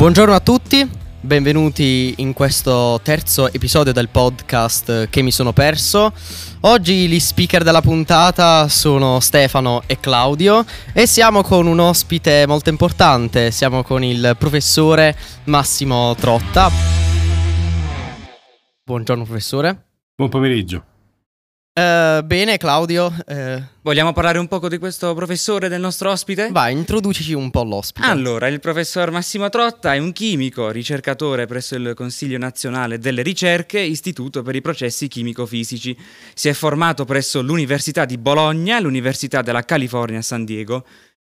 Buongiorno a tutti, benvenuti in questo terzo episodio del podcast che mi sono perso. Oggi gli speaker della puntata sono Stefano e Claudio e siamo con un ospite molto importante, siamo con il professore Massimo Trotta. Buongiorno professore. Buon pomeriggio. Uh, bene Claudio, uh, vogliamo parlare un poco di questo professore del nostro ospite? Vai, introducici un po' l'ospite. Allora, il professor Massimo Trotta è un chimico, ricercatore presso il Consiglio Nazionale delle Ricerche, Istituto per i Processi Chimico-Fisici. Si è formato presso l'Università di Bologna e l'Università della California a San Diego.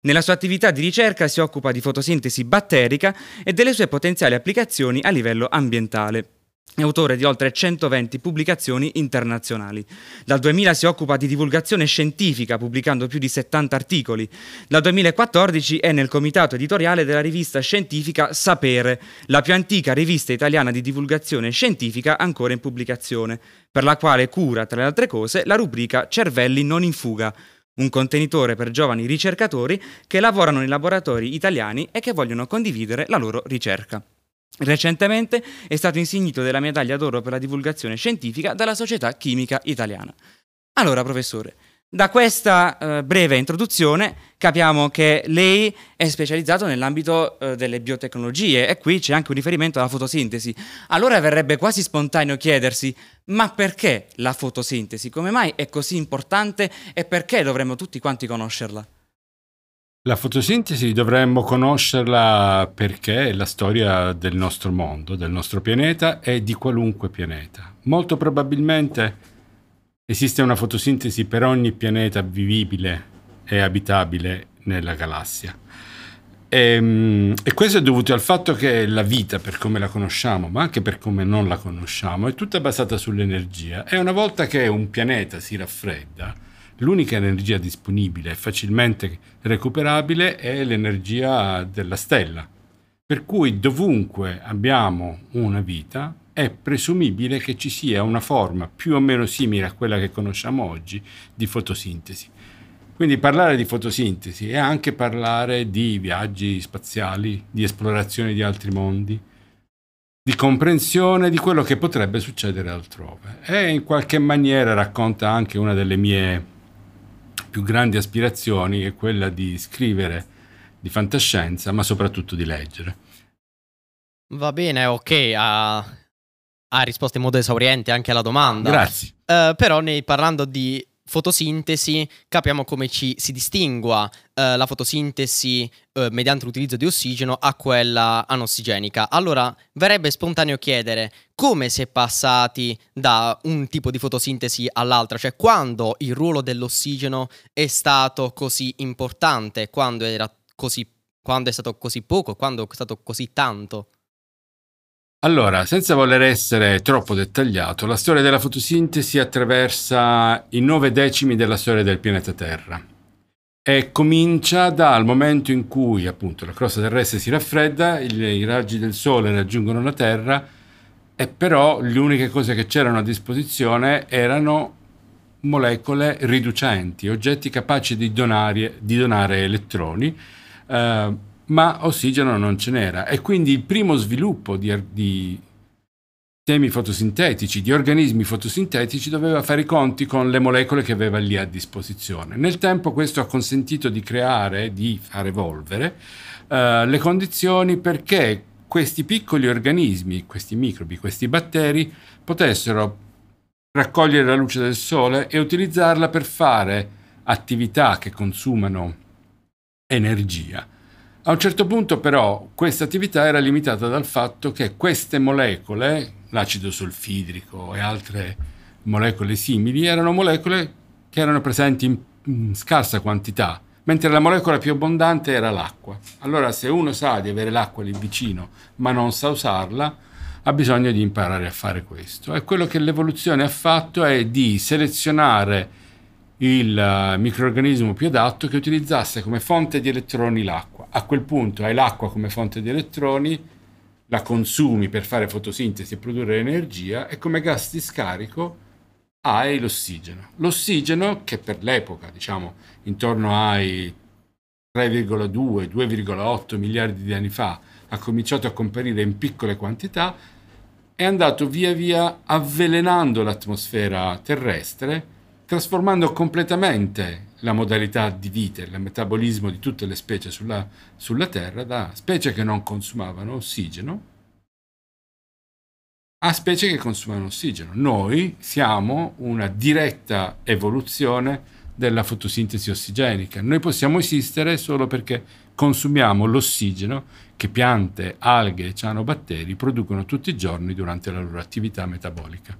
Nella sua attività di ricerca si occupa di fotosintesi batterica e delle sue potenziali applicazioni a livello ambientale. È autore di oltre 120 pubblicazioni internazionali. Dal 2000 si occupa di divulgazione scientifica, pubblicando più di 70 articoli. Dal 2014 è nel comitato editoriale della rivista scientifica Sapere, la più antica rivista italiana di divulgazione scientifica ancora in pubblicazione, per la quale cura, tra le altre cose, la rubrica Cervelli non in fuga, un contenitore per giovani ricercatori che lavorano in laboratori italiani e che vogliono condividere la loro ricerca. Recentemente è stato insignito della medaglia d'oro per la divulgazione scientifica dalla Società Chimica Italiana. Allora, professore, da questa eh, breve introduzione capiamo che lei è specializzato nell'ambito eh, delle biotecnologie e qui c'è anche un riferimento alla fotosintesi. Allora verrebbe quasi spontaneo chiedersi, ma perché la fotosintesi? Come mai è così importante e perché dovremmo tutti quanti conoscerla? La fotosintesi dovremmo conoscerla perché è la storia del nostro mondo, del nostro pianeta e di qualunque pianeta. Molto probabilmente esiste una fotosintesi per ogni pianeta vivibile e abitabile nella galassia. E, ehm, e, questo è dovuto al fatto che la vita, per come la conosciamo, ma anche per come non la conosciamo, è tutta basata sull'energia. E una volta che un pianeta si raffredda, l'unica energia disponibile e facilmente recuperabile è l'energia della stella. Per cui dovunque abbiamo una vita è presumibile che ci sia una forma più o meno simile a quella che conosciamo oggi di fotosintesi. Quindi parlare di fotosintesi è anche parlare di viaggi spaziali, di esplorazione di altri mondi, di comprensione di quello che potrebbe succedere altrove. E in qualche maniera racconta anche una delle mie più grandi aspirazioni è quella di scrivere di fantascienza, ma soprattutto di leggere. Va bene, ok, ha, ha risposto in modo esauriente anche alla domanda. Grazie. Uh, però ne, parlando di fotosintesi capiamo come ci si distingua eh, la fotosintesi eh, mediante l'utilizzo di ossigeno a quella anossigenica. Allora verrebbe spontaneo chiedere come si è passati da un tipo di fotosintesi all'altra, cioè quando il ruolo dell'ossigeno è stato così importante, quando, così, quando è stato così poco, quando è stato così tanto. Allora, senza voler essere troppo dettagliato, la storia della fotosintesi attraversa i nove decimi della storia del pianeta Terra e comincia dal momento in cui appunto la crosta terrestre si raffredda, il, i raggi del Sole raggiungono la Terra e però le uniche cose che c'erano a disposizione erano molecole riducenti, oggetti capaci di donare, di donare elettroni. Eh, ma ossigeno non ce n'era. E quindi il primo sviluppo di, di temi fotosintetici, di organismi fotosintetici, doveva fare i conti con le molecole che aveva lì a disposizione. Nel tempo questo ha consentito di creare, di far evolvere eh, le condizioni perché questi piccoli organismi, questi microbi, questi batteri, potessero raccogliere la luce del sole e utilizzarla per fare attività che consumano energia a un certo punto però questa attività era limitata dal fatto che queste molecole, l'acido solfidrico e altre molecole simili, erano molecole che erano presenti in, in scarsa quantità, mentre la molecola più abbondante era l'acqua. Allora se uno sa di avere l'acqua lì vicino ma non sa usarla, ha bisogno di imparare a fare questo. E quello che l'evoluzione ha fatto è di selezionare il eh, microorganismo più adatto che utilizzasse come fonte di elettroni l'acqua. A quel punto hai l'acqua come fonte di elettroni, la consumi per fare fotosintesi e produrre energia e come gas di scarico hai l'ossigeno. L'ossigeno che per l'epoca, diciamo intorno ai 3,2-2,8 miliardi di anni fa, ha cominciato a comparire in piccole quantità, è andato via via avvelenando l'atmosfera terrestre, trasformando completamente la modalità di vita, il metabolismo di tutte le specie sulla, sulla Terra, da specie che non consumavano ossigeno a specie che consumano ossigeno. Noi siamo una diretta evoluzione della fotosintesi ossigenica. Noi possiamo esistere solo perché consumiamo l'ossigeno che piante, alghe e cianobatteri producono tutti i giorni durante la loro attività metabolica.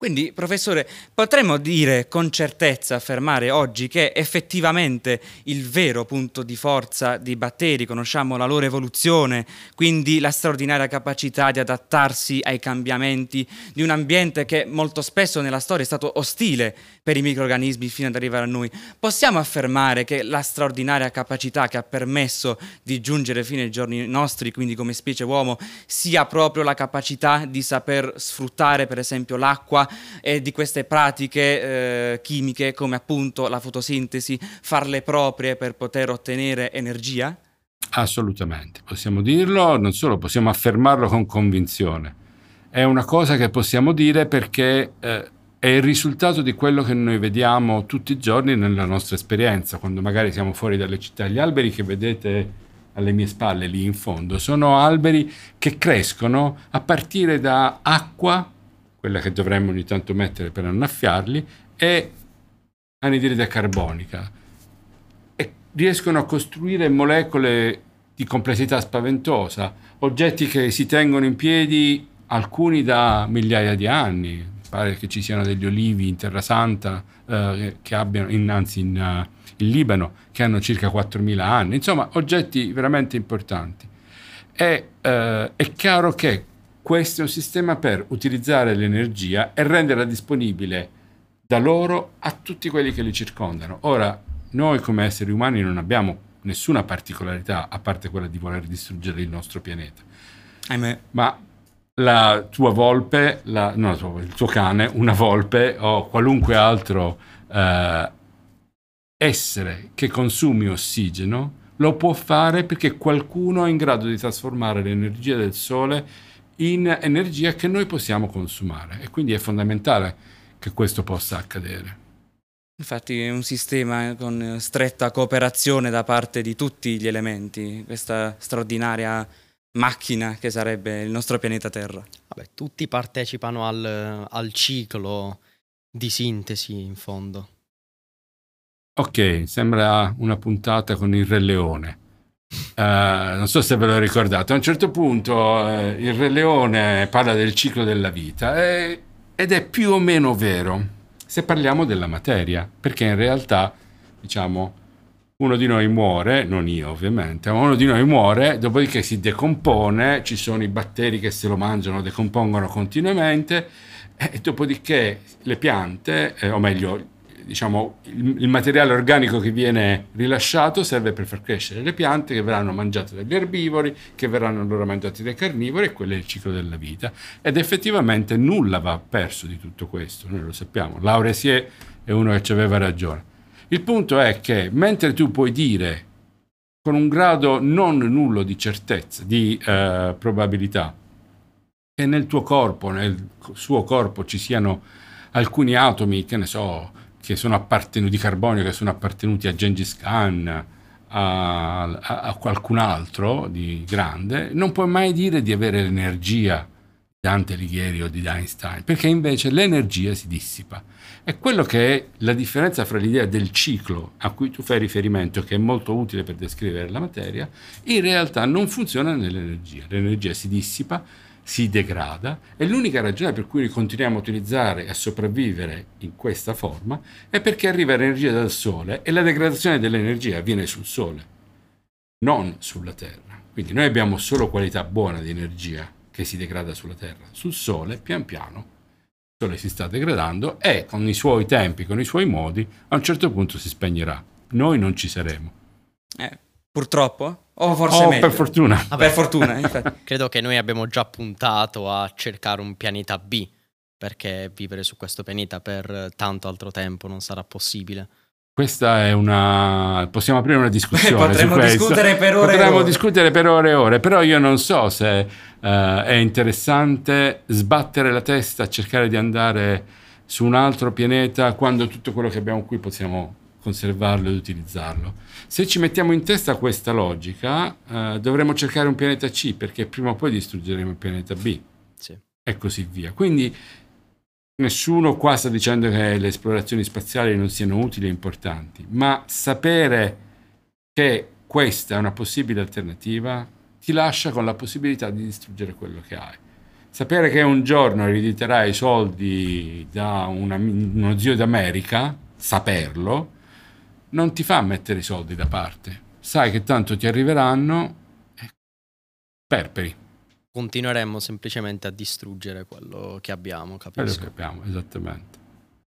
Quindi, professore, potremmo dire con certezza, affermare oggi che effettivamente il vero punto di forza dei batteri, conosciamo la loro evoluzione, quindi la straordinaria capacità di adattarsi ai cambiamenti di un ambiente che molto spesso nella storia è stato ostile per i microrganismi fino ad arrivare a noi. Possiamo affermare che la straordinaria capacità che ha permesso di giungere fino ai giorni nostri, quindi come specie uomo, sia proprio la capacità di saper sfruttare per esempio l'acqua e di queste pratiche eh, chimiche come appunto la fotosintesi, farle proprie per poter ottenere energia? Assolutamente, possiamo dirlo, non solo possiamo affermarlo con convinzione. È una cosa che possiamo dire perché eh, è il risultato di quello che noi vediamo tutti i giorni nella nostra esperienza, quando magari siamo fuori dalle città. Gli alberi che vedete alle mie spalle lì in fondo sono alberi che crescono a partire da acqua quella che dovremmo ogni tanto mettere per annaffiarli, e anidride carbonica. E riescono a costruire molecole di complessità spaventosa, oggetti che si tengono in piedi alcuni da migliaia di anni. Pare che ci siano degli olivi in Terra Santa, eh, che abbiano, in, anzi in, uh, in Libano, che hanno circa 4.000 anni. Insomma, oggetti veramente importanti. E, eh, è chiaro che questo è un sistema per utilizzare l'energia e renderla disponibile da loro a tutti quelli che li circondano. Ora, noi come esseri umani non abbiamo nessuna particolarità a parte quella di voler distruggere il nostro pianeta. Ahimè. Ma la tua volpe, la, no, il tuo cane, una volpe o qualunque altro eh, essere che consumi ossigeno lo può fare perché qualcuno è in grado di trasformare l'energia del sole in energia che noi possiamo consumare e quindi è fondamentale che questo possa accadere. Infatti è un sistema con stretta cooperazione da parte di tutti gli elementi, questa straordinaria macchina che sarebbe il nostro pianeta Terra. Vabbè, tutti partecipano al, al ciclo di sintesi in fondo. Ok, sembra una puntata con il Re Leone. Uh, non so se ve lo ricordate, a un certo punto uh, il Re Leone parla del ciclo della vita e, ed è più o meno vero se parliamo della materia, perché in realtà, diciamo, uno di noi muore, non io ovviamente, ma uno di noi muore, dopodiché si decompone, ci sono i batteri che se lo mangiano, decompongono continuamente, e dopodiché le piante, eh, o meglio diciamo, il, il, materiale organico che viene rilasciato serve per far crescere le piante che verranno mangiate dagli erbivori, che verranno allora mangiate dai carnivori e quello è il ciclo della vita. Ed effettivamente nulla va perso di tutto questo, noi lo sappiamo. Lauresier è uno che ci aveva ragione. Il punto è che mentre tu puoi dire con un grado non nullo di certezza, di eh, probabilità, che nel tuo corpo, nel suo corpo ci siano alcuni atomi, che ne so, che sono appartenuti di carbonio, che sono appartenuti a Gengis Khan, a, a, a, qualcun altro di grande, non puoi mai dire di avere l'energia di Dante Alighieri o di Einstein, perché invece l'energia si dissipa. E quello che è la differenza fra l'idea del ciclo a cui tu fai riferimento, che è molto utile per descrivere la materia, in realtà non funziona nell'energia. L'energia si dissipa si degrada e l'unica ragione per cui continuiamo a utilizzare e a sopravvivere in questa forma è perché arriva l'energia dal Sole e la degradazione dell'energia avviene sul Sole, non sulla Terra. Quindi noi abbiamo solo qualità buona di energia che si degrada sulla Terra. Sul Sole, pian piano, il Sole si sta degradando e con i suoi tempi, con i suoi modi, a un certo punto si spegnerà. Noi non ci saremo. Eh, purtroppo? O forse oh, meglio. per fortuna. Vabbè, per fortuna, infatti. Credo che noi abbiamo già puntato a cercare un pianeta B, perché vivere su questo pianeta per tanto altro tempo non sarà possibile. Questa è una. Possiamo aprire una discussione. Potremmo discutere per ore e Potremmo ore. discutere per ore e ore, però io non so se eh, è interessante sbattere la testa, cercare di andare su un altro pianeta quando tutto quello che abbiamo qui possiamo conservarlo ed utilizzarlo. Se ci mettiamo in testa questa logica, eh, dovremmo cercare un pianeta C perché prima o poi distruggeremo il pianeta B Sì. e così via. Quindi nessuno qua sta dicendo che le esplorazioni spaziali non siano utili e importanti, ma sapere che questa è una possibile alternativa ti lascia con la possibilità di distruggere quello che hai. Sapere che un giorno erediterai i soldi da una- uno zio d'America, saperlo, non ti fa mettere i soldi da parte. Sai che tanto ti arriveranno e perperi. Continueremmo semplicemente a distruggere quello che abbiamo, Quello capisco. che abbiamo, esattamente.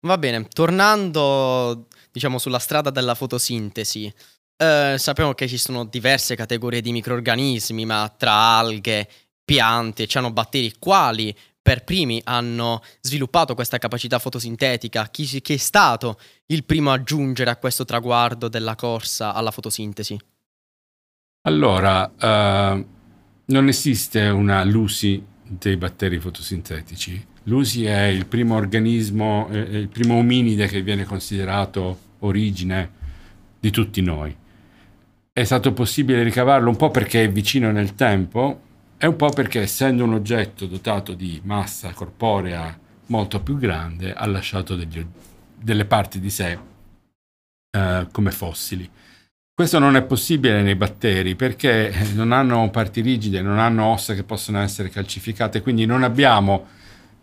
Va bene, tornando diciamo sulla strada della fotosintesi, eh, sappiamo che ci sono diverse categorie di microrganismi, ma tra alghe, piante, cianobatteri, quali per primi hanno sviluppato questa capacità fotosintetica? Chi, chi è stato il primo a giungere a questo traguardo della corsa alla fotosintesi? Allora, eh, non esiste una Lucy dei batteri fotosintetici. Lucy è il primo organismo, eh, il primo ominide che viene considerato origine di tutti noi. È stato possibile ricavarlo un po' perché è vicino nel tempo e un po' perché essendo un oggetto dotato di massa corporea molto più grande ha lasciato degli- delle parti di sé eh, come fossili. Questo non è possibile nei batteri perché eh, non hanno parti rigide, non hanno ossa che possono essere calcificate, quindi non abbiamo,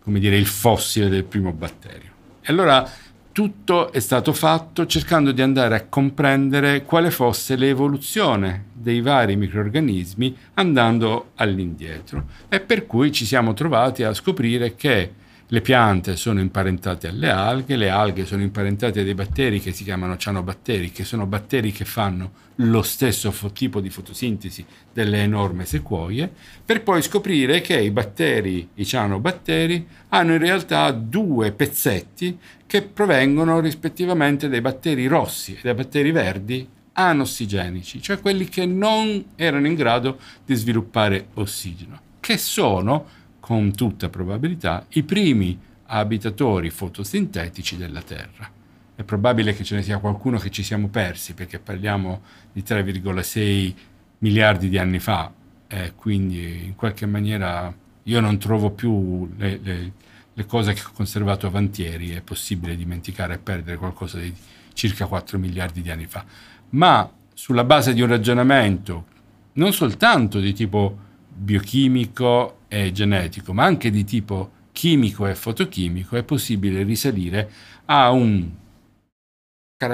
come dire, il fossile del primo batterio. E allora tutto è stato fatto cercando di andare a comprendere quale fosse l'evoluzione dei vari microrganismi andando all'indietro. E per cui ci siamo trovati a scoprire che le piante sono imparentate alle alghe, le alghe sono imparentate a dei batteri che si chiamano cianobatteri, che sono batteri che fanno lo stesso tipo di fotosintesi delle enorme sequoie, per poi scoprire che i batteri, i cianobatteri, hanno in realtà due pezzetti che provengono rispettivamente dai batteri rossi e dai batteri verdi anossigenici, cioè quelli che non erano in grado di sviluppare ossigeno, che sono con tutta probabilità i primi abitatori fotosintetici della Terra. È probabile che ce ne sia qualcuno che ci siamo persi perché parliamo di 3,6 miliardi di anni fa e quindi in qualche maniera io non trovo più le, le- le cose che ho conservato avantieri, è possibile dimenticare e perdere qualcosa di circa 4 miliardi di anni fa, ma sulla base di un ragionamento non soltanto di tipo biochimico e genetico, ma anche di tipo chimico e fotochimico, è possibile risalire a un,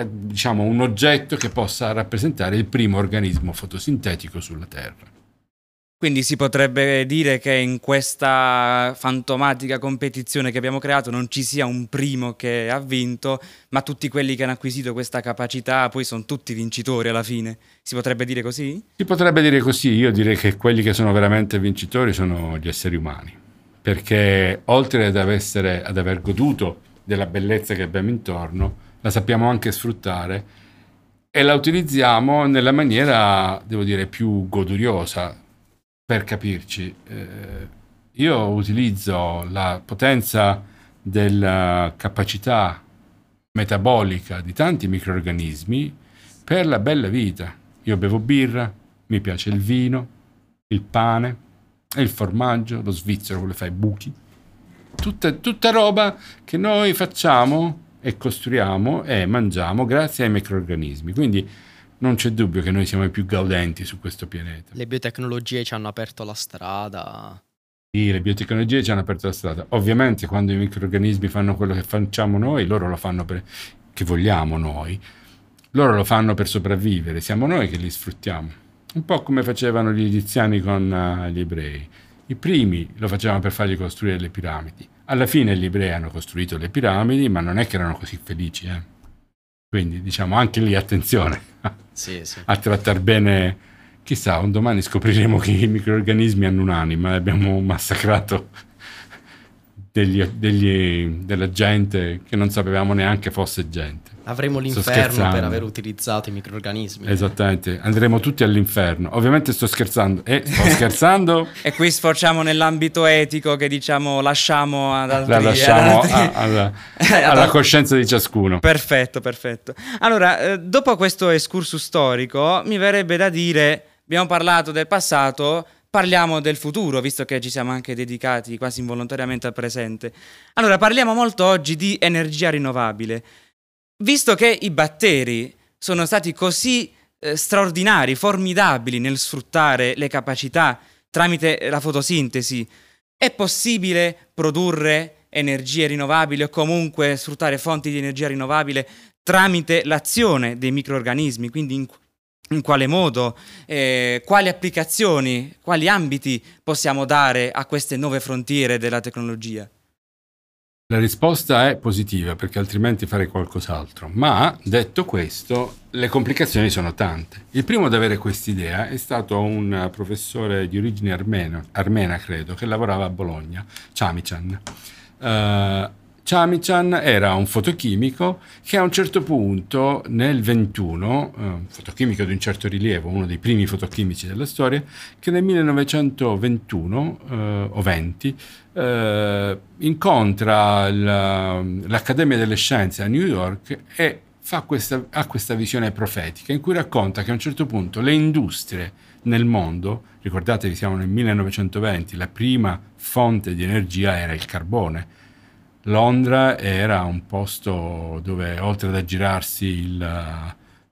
diciamo, un oggetto che possa rappresentare il primo organismo fotosintetico sulla Terra. Quindi si potrebbe dire che in questa fantomatica competizione che abbiamo creato non ci sia un primo che ha vinto, ma tutti quelli che hanno acquisito questa capacità poi sono tutti vincitori alla fine. Si potrebbe dire così? Si potrebbe dire così, io direi che quelli che sono veramente vincitori sono gli esseri umani, perché oltre ad, essere- ad aver goduto della bellezza che abbiamo intorno, la sappiamo anche sfruttare e la utilizziamo nella maniera, devo dire, più goduriosa. Per capirci, eh, io utilizzo la potenza della capacità metabolica di tanti microrganismi per la bella vita. Io bevo birra, mi piace il vino, il pane, il formaggio, lo svizzero quello fa i buchi. Tutta, tutta roba che noi facciamo e costruiamo e mangiamo grazie ai microrganismi. Quindi non c'è dubbio che noi siamo i più gaudenti su questo pianeta. Le biotecnologie ci hanno aperto la strada. Sì, le biotecnologie ci hanno aperto la strada. Ovviamente quando i microrganismi fanno quello che facciamo noi, loro lo fanno per che vogliamo noi. Loro lo fanno per sopravvivere, siamo noi che li sfruttiamo. Un po' come facevano gli egiziani con eh, gli ebrei. I primi lo facevano per fargli costruire le piramidi. Alla fine gli ebrei hanno costruito le piramidi, ma non è che erano così felici, eh. Quindi diciamo anche lì attenzione Sì, sì. a trattare bene. Chissà, un domani scopriremo che i microrganismi hanno un'anima e abbiamo massacrato degli, degli, della gente che non sapevamo neanche fosse gente. Avremo l'inferno per aver utilizzato i microorganismi. Esattamente, andremo tutti all'inferno. Ovviamente sto scherzando. Eh, sto scherzando. e qui sfociamo nell'ambito etico che diciamo lasciamo ad altri. La lasciamo ad altri. A, alla, alla coscienza di ciascuno. Perfetto, perfetto. Allora, eh, dopo questo excursus storico, mi verrebbe da dire, abbiamo parlato del passato, parliamo del futuro, visto che ci siamo anche dedicati quasi involontariamente al presente. Allora, parliamo molto oggi di energia rinnovabile. Visto che i batteri sono stati così eh, straordinari, formidabili nel sfruttare le capacità tramite la fotosintesi, è possibile produrre energie rinnovabili o comunque sfruttare fonti di energia rinnovabile tramite l'azione dei microorganismi, quindi in, in quale modo, eh, quali applicazioni, quali ambiti possiamo dare a queste nuove frontiere della tecnologia? La risposta è positiva perché altrimenti farei qualcos'altro, ma detto questo le complicazioni sono tante. Il primo ad avere quest'idea è stato un professore di origine armena, armena credo, che lavorava a Bologna, Chamichan. Uh, Chamichan era un fotochimico che a un certo punto nel 21, eh, un fotochimico di un certo rilievo, uno dei primi fotochimici della storia, che nel 1921 eh, o 20 eh, incontra la, l'Accademia delle Scienze a New York e questa, ha questa visione profetica in cui racconta che a un certo punto le industrie nel mondo, ricordatevi siamo nel 1920, la prima fonte di energia era il carbone, Londra era un posto dove oltre ad aggirarsi il,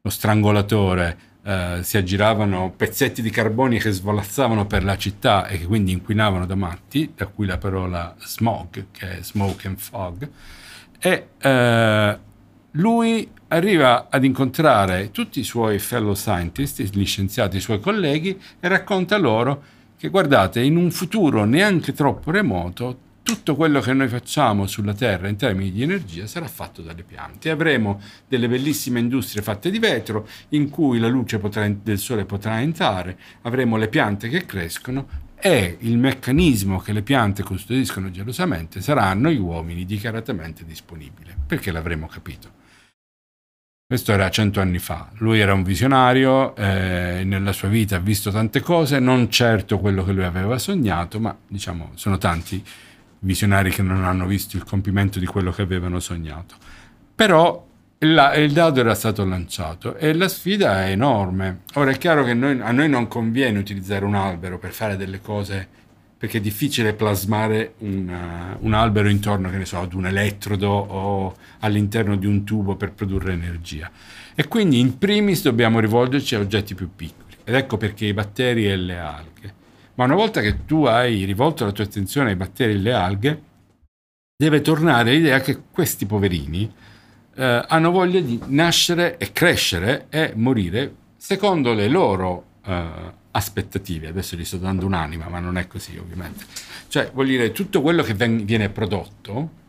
lo strangolatore eh, si aggiravano pezzetti di carboni che svolazzavano per la città e che quindi inquinavano da matti, da cui la parola smog, che è smoke and fog. E eh, lui arriva ad incontrare tutti i suoi fellow scientists, gli scienziati, i suoi colleghi, e racconta loro che guardate, in un futuro neanche troppo remoto, tutto quello che noi facciamo sulla Terra in termini di energia sarà fatto dalle piante. Avremo delle bellissime industrie fatte di vetro in cui la luce potrà, del sole potrà entrare, avremo le piante che crescono e il meccanismo che le piante custodiscono gelosamente saranno gli uomini dichiaratamente disponibili, perché l'avremo capito. Questo era cento anni fa, lui era un visionario, eh, nella sua vita ha visto tante cose, non certo quello che lui aveva sognato, ma diciamo sono tanti visionari che non hanno visto il compimento di quello che avevano sognato. Però la, il dado era stato lanciato e la sfida è enorme. Ora è chiaro che noi, a noi non conviene utilizzare un albero per fare delle cose perché è difficile plasmare una, un albero intorno, che ne so, ad un elettrodo o all'interno di un tubo per produrre energia. E quindi in primis dobbiamo rivolgerci a oggetti più piccoli. Ed ecco perché i batteri e le alghe ma una volta che tu hai rivolto la tua attenzione ai batteri e alle alghe, deve tornare l'idea che questi poverini eh, hanno voglia di nascere e crescere e morire secondo le loro eh, aspettative. Adesso gli sto dando un'anima, ma non è così ovviamente. Cioè, vuol dire, tutto quello che ven- viene prodotto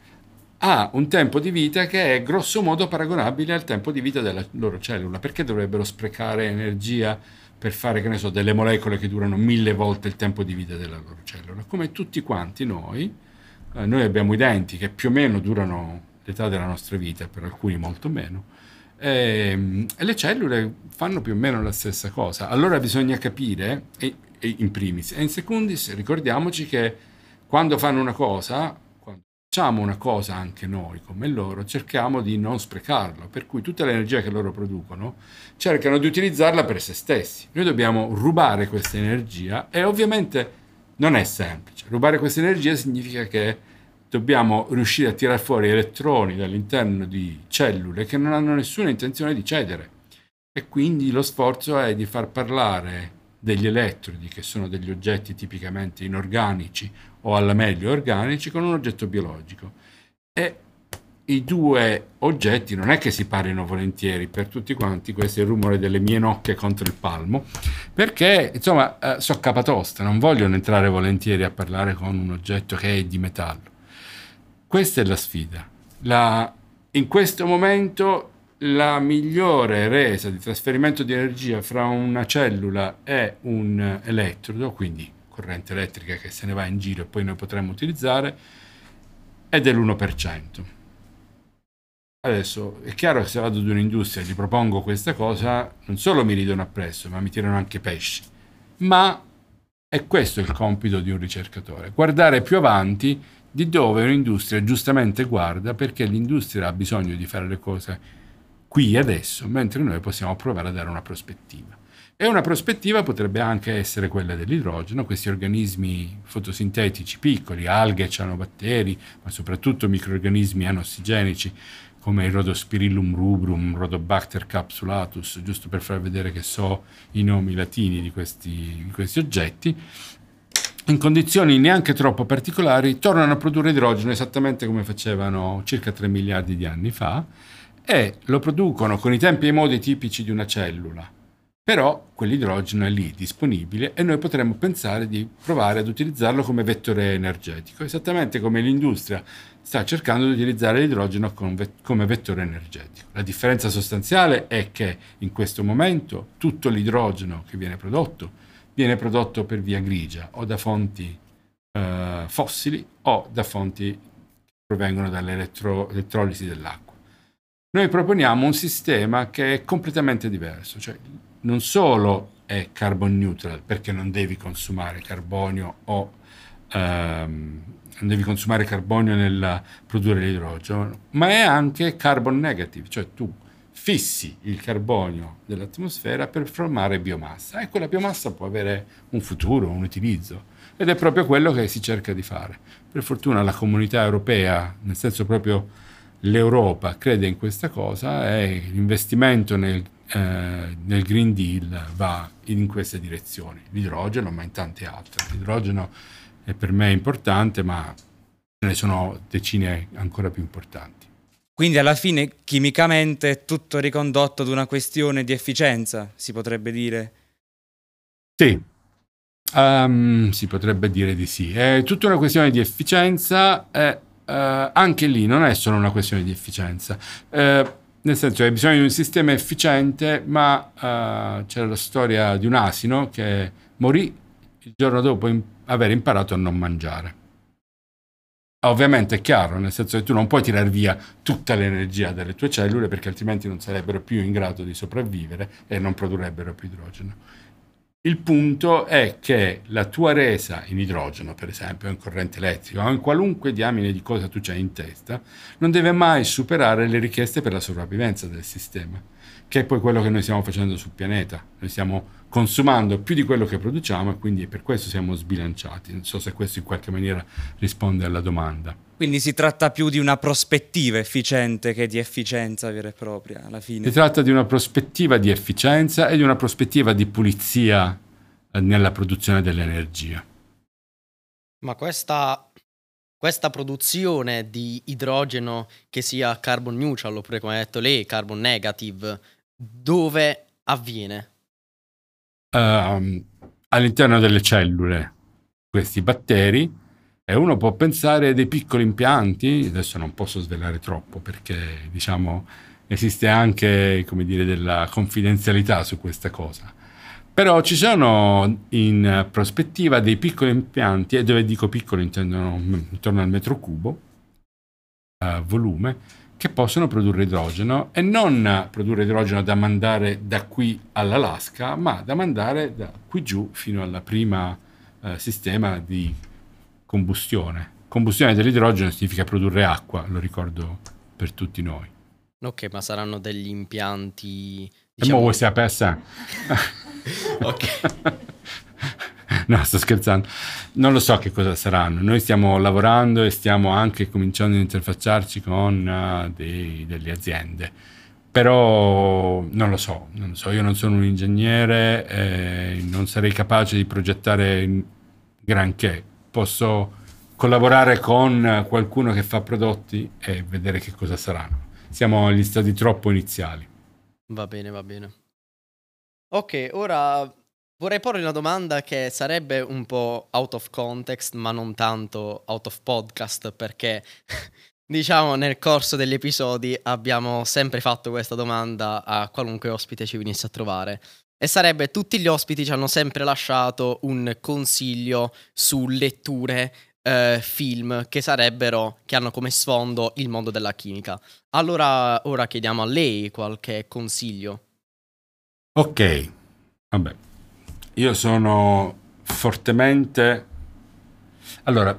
ha un tempo di vita che è grosso modo paragonabile al tempo di vita della loro cellula. Perché dovrebbero sprecare energia? Per fare, che ne so, delle molecole che durano mille volte il tempo di vita della loro cellula. Come tutti quanti noi, eh, noi abbiamo i denti che più o meno durano l'età della nostra vita, per alcuni molto meno, e, ehm, e le cellule fanno più o meno la stessa cosa. Allora bisogna capire, e, e in primis, e in secundis ricordiamoci che quando fanno una cosa facciamo una cosa anche noi come loro, cerchiamo di non sprecarlo, per cui tutta l'energia che loro producono cercano di utilizzarla per se stessi. Noi dobbiamo rubare questa energia e ovviamente non è semplice. Rubare questa energia significa che dobbiamo riuscire a tirare fuori elettroni dall'interno di cellule che non hanno nessuna intenzione di cedere. E quindi lo sforzo è di far parlare degli elettrodi, che sono degli oggetti tipicamente inorganici o alla meglio organici con un oggetto biologico. E i due oggetti non è che si parino volentieri per tutti quanti, questo è il rumore delle mie nocche contro il palmo, perché insomma eh, so capatosta, non vogliono entrare volentieri a parlare con un oggetto che è di metallo. Questa è la sfida. La, in questo momento la migliore resa di trasferimento di energia fra una cellula e un elettrodo, quindi corrente elettrica che se ne va in giro e poi noi potremmo utilizzare, è dell'1%. Adesso è chiaro che se vado ad un'industria e gli propongo questa cosa, non solo mi ridono appresso, ma mi tirano anche pesci. Ma è questo il compito di un ricercatore, guardare più avanti di dove un'industria giustamente guarda perché l'industria ha bisogno di fare le cose qui e adesso, mentre noi possiamo provare a dare una prospettiva. E una prospettiva potrebbe anche essere quella dell'idrogeno, questi organismi fotosintetici piccoli, alghe, cianobatteri, ma soprattutto microorganismi anossigenici come il Rhodospirillum rubrum, Rhodobacter capsulatus, giusto per far vedere che so i nomi latini di questi, di questi oggetti, in condizioni neanche troppo particolari, tornano a produrre idrogeno esattamente come facevano circa 3 miliardi di anni fa e lo producono con i tempi e i modi tipici di una cellula. Però quell'idrogeno è lì disponibile e noi potremmo pensare di provare ad utilizzarlo come vettore energetico, esattamente come l'industria sta cercando di utilizzare l'idrogeno come vettore energetico. La differenza sostanziale è che in questo momento tutto l'idrogeno che viene prodotto viene prodotto per via grigia o da fonti eh, fossili o da fonti che provengono dall'elettrolisi dell'acqua. Noi proponiamo un sistema che è completamente diverso, cioè non solo è carbon neutral perché non devi consumare carbonio o ehm, non devi consumare carbonio nel produrre l'idrogeno, ma è anche carbon negative, cioè tu fissi il carbonio dell'atmosfera per formare biomassa e quella biomassa può avere un futuro, un utilizzo ed è proprio quello che si cerca di fare. Per fortuna la comunità europea, nel senso proprio l'Europa, crede in questa cosa e l'investimento nel, eh, nel Green Deal va in queste direzioni. L'idrogeno, ma in tante altre. L'idrogeno è per me importante, ma ce ne sono decine ancora più importanti. Quindi alla fine chimicamente è tutto ricondotto ad una questione di efficienza, si potrebbe dire. Sì, um, si potrebbe dire di sì. È tutta una questione di efficienza e uh, anche lì non è solo una questione di efficienza. Uh, nel senso hai bisogno di un sistema efficiente, ma uh, c'è la storia di un asino che morì il giorno dopo in- aver imparato a non mangiare. Ovviamente è chiaro, nel senso che tu non puoi tirare via tutta l'energia dalle tue cellule perché altrimenti non sarebbero più in grado di sopravvivere e non produrrebbero più idrogeno. Il punto è che la tua resa in idrogeno, per esempio, in corrente elettrica o in qualunque diamine di cosa tu c'hai in testa, non deve mai superare le richieste per la sopravvivenza del sistema, che è poi quello che noi stiamo facendo sul pianeta. Noi stiamo consumando più di quello che produciamo e quindi per questo siamo sbilanciati. Non so se questo in qualche maniera risponde alla domanda. Quindi si tratta più di una prospettiva efficiente che di efficienza vera e propria alla fine. Si tratta di una prospettiva di efficienza e di una prospettiva di pulizia eh, nella produzione dell'energia. Ma questa, questa produzione di idrogeno che sia carbon neutral oppure come ha detto lei carbon negative, dove avviene? uh, all'interno delle cellule questi batteri e uno può pensare dei piccoli impianti, adesso non posso svelare troppo perché diciamo esiste anche come dire della confidenzialità su questa cosa. Però ci sono in prospettiva dei piccoli impianti, e dove dico piccolo intendono intorno al metro cubo, uh, volume, che possono produrre idrogeno e non produrre idrogeno da mandare da qui all'Alaska, ma da mandare da qui giù fino al primo eh, sistema di combustione. Combustione dell'idrogeno significa produrre acqua, lo ricordo per tutti noi. Ok, ma saranno degli impianti... Diciamo... E mo vuoi sapere? ok. no, sto scherzando. Non lo so che cosa saranno. Noi stiamo lavorando e stiamo anche cominciando ad interfacciarci con uh, dei, delle aziende. Però non lo so, non lo so. Io non sono un ingegnere, eh, non sarei capace di progettare granché. Posso collaborare con qualcuno che fa prodotti e vedere che cosa saranno. Siamo agli stati troppo iniziali. Va bene, va bene. Ok, ora Vorrei porre una domanda che sarebbe un po' out of context, ma non tanto out of podcast, perché diciamo nel corso degli episodi abbiamo sempre fatto questa domanda a qualunque ospite ci venisse a trovare. E sarebbe tutti gli ospiti ci hanno sempre lasciato un consiglio su letture eh, film che sarebbero, che hanno come sfondo il mondo della chimica. Allora, ora chiediamo a lei qualche consiglio. Ok, vabbè, io sono fortemente... Allora,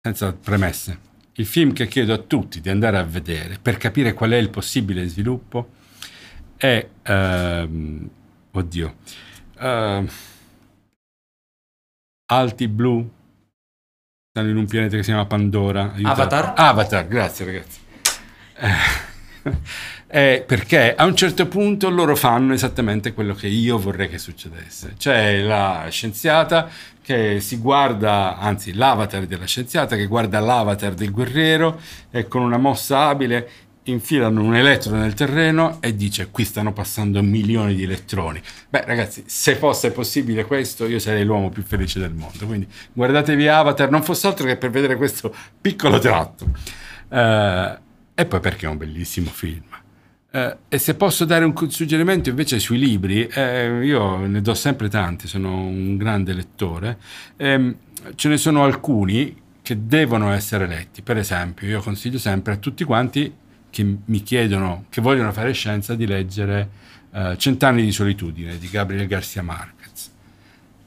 senza premesse, il film che chiedo a tutti di andare a vedere per capire qual è il possibile sviluppo è... Ehm, oddio. Uh, alti blu stanno in un pianeta che si chiama Pandora. Aiutate. Avatar? Avatar, grazie ragazzi. Eh, eh, perché a un certo punto loro fanno esattamente quello che io vorrei che succedesse. C'è la scienziata che si guarda, anzi l'avatar della scienziata che guarda l'avatar del guerriero e con una mossa abile infilano un elettrodo nel terreno e dice qui stanno passando milioni di elettroni. Beh ragazzi, se fosse possibile questo io sarei l'uomo più felice del mondo. Quindi guardatevi Avatar, non fosse altro che per vedere questo piccolo tratto. Uh, e poi perché è un bellissimo film. Uh, e se posso dare un suggerimento invece sui libri, eh, io ne do sempre tanti, sono un grande lettore, eh, ce ne sono alcuni che devono essere letti. Per esempio, io consiglio sempre a tutti quanti che mi chiedono, che vogliono fare scienza, di leggere uh, Cent'anni di solitudine di Gabriel Garcia Marquez.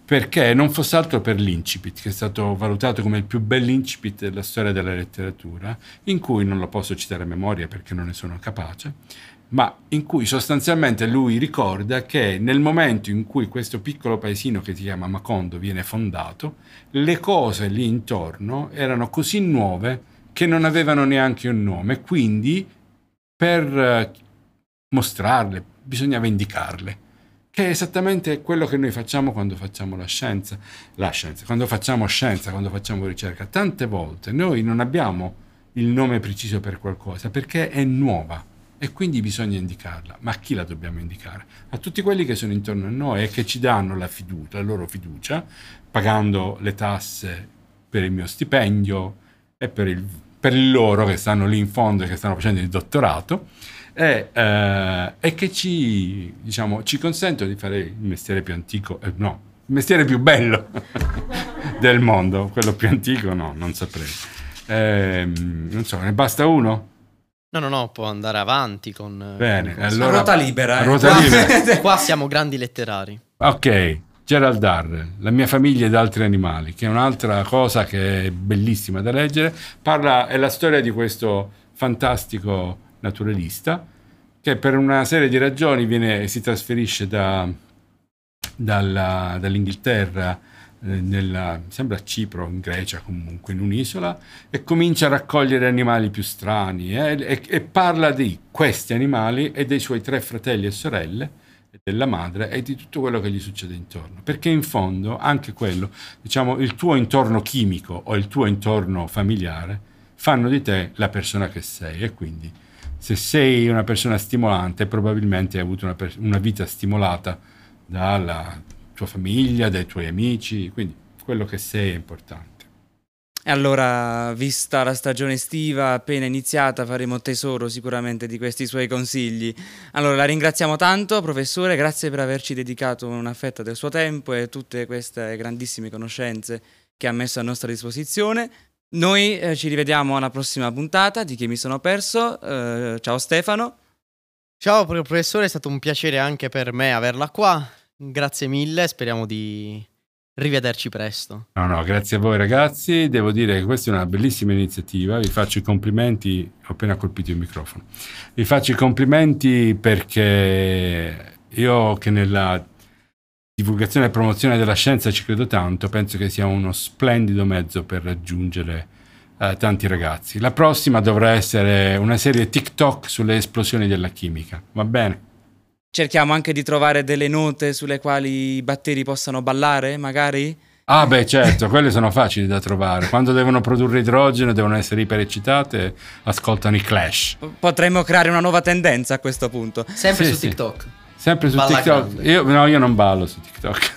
Perché non fosse altro per l'incipit, che è stato valutato come il più bell'incipit della storia della letteratura, in cui non lo posso citare a memoria perché non ne sono capace, ma in cui sostanzialmente lui ricorda che nel momento in cui questo piccolo paesino che si chiama Macondo viene fondato, le cose lì intorno erano così nuove che non avevano neanche un nome, quindi per eh, mostrarle bisognava indicarle, che è esattamente quello che noi facciamo quando facciamo la scienza, la scienza, quando facciamo scienza, quando facciamo ricerca. Tante volte noi non abbiamo il nome preciso per qualcosa perché è nuova e quindi bisogna indicarla. Ma a chi la dobbiamo indicare? A tutti quelli che sono intorno a noi e che ci danno la fiducia, la loro fiducia, pagando le tasse per il mio stipendio e per il per loro che stanno lì in fondo e che stanno facendo il dottorato e, eh, e che ci, diciamo, ci consentono di fare il mestiere più antico, eh, no, il mestiere più bello del mondo, quello più antico no, non saprei. Eh, non so, ne basta uno? No, no, no, può andare avanti con... Bene, con allora... Ruota libera. A ruota libera. Qua siamo grandi letterari. Ok, Gerald Darrell, La mia famiglia ed altri animali, che è un'altra cosa che è bellissima da leggere. Parla, è la storia di questo fantastico naturalista che per una serie di ragioni viene, si trasferisce da, dalla, dall'Inghilterra eh, nella, sembra a Cipro, in Grecia comunque, in un'isola, e comincia a raccogliere animali più strani eh, e, e parla di questi animali e dei suoi tre fratelli e sorelle della madre e di tutto quello che gli succede intorno. Perché in fondo anche quello, diciamo, il tuo intorno chimico o il tuo intorno familiare fanno di te la persona che sei e quindi se sei una persona stimolante probabilmente hai avuto una, una vita stimolata dalla tua famiglia, dai tuoi amici, quindi quello che sei è importante. E allora, vista la stagione estiva appena iniziata, faremo tesoro sicuramente di questi suoi consigli. Allora, la ringraziamo tanto, professore, grazie per averci dedicato una fetta del suo tempo e tutte queste grandissime conoscenze che ha messo a nostra disposizione. Noi eh, ci rivediamo alla prossima puntata di Che mi sono perso. Eh, ciao Stefano. Ciao professore, è stato un piacere anche per me averla qua. Grazie mille, speriamo di Rivederci presto. No, no, grazie a voi ragazzi. Devo dire che questa è una bellissima iniziativa. Vi faccio i complimenti. Ho appena colpito il microfono. Vi faccio i complimenti perché io che nella divulgazione e promozione della scienza ci credo tanto, penso che sia uno splendido mezzo per raggiungere eh, tanti ragazzi. La prossima dovrà essere una serie TikTok sulle esplosioni della chimica. Va bene? Cerchiamo anche di trovare delle note sulle quali i batteri possano ballare, magari? Ah beh certo, quelle sono facili da trovare. Quando devono produrre idrogeno, devono essere ipereccitate, ascoltano i clash. Potremmo creare una nuova tendenza a questo punto. Sempre sì, su sì. TikTok. Sempre su Balla TikTok. Io, no, io non ballo su TikTok.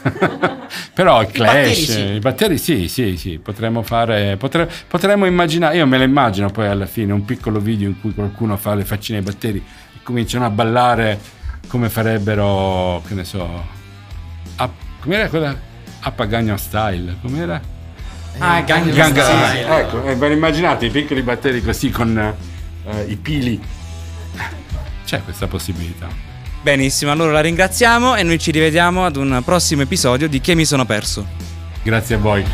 Però il clash, I batteri, sì. i batteri sì, sì, sì, potremmo fare, potre, potremmo immaginare, io me lo immagino poi alla fine, un piccolo video in cui qualcuno fa le faccine ai batteri e cominciano a ballare come farebbero, che ne so, a, com'era quella? A Pagano Style, com'era? Ah, ganglion Gang- style. ecco, eh, ve lo immaginate i piccoli batteri così con eh, i pili? C'è questa possibilità. Benissimo, allora la ringraziamo e noi ci rivediamo ad un prossimo episodio di Che mi sono perso. Grazie a voi.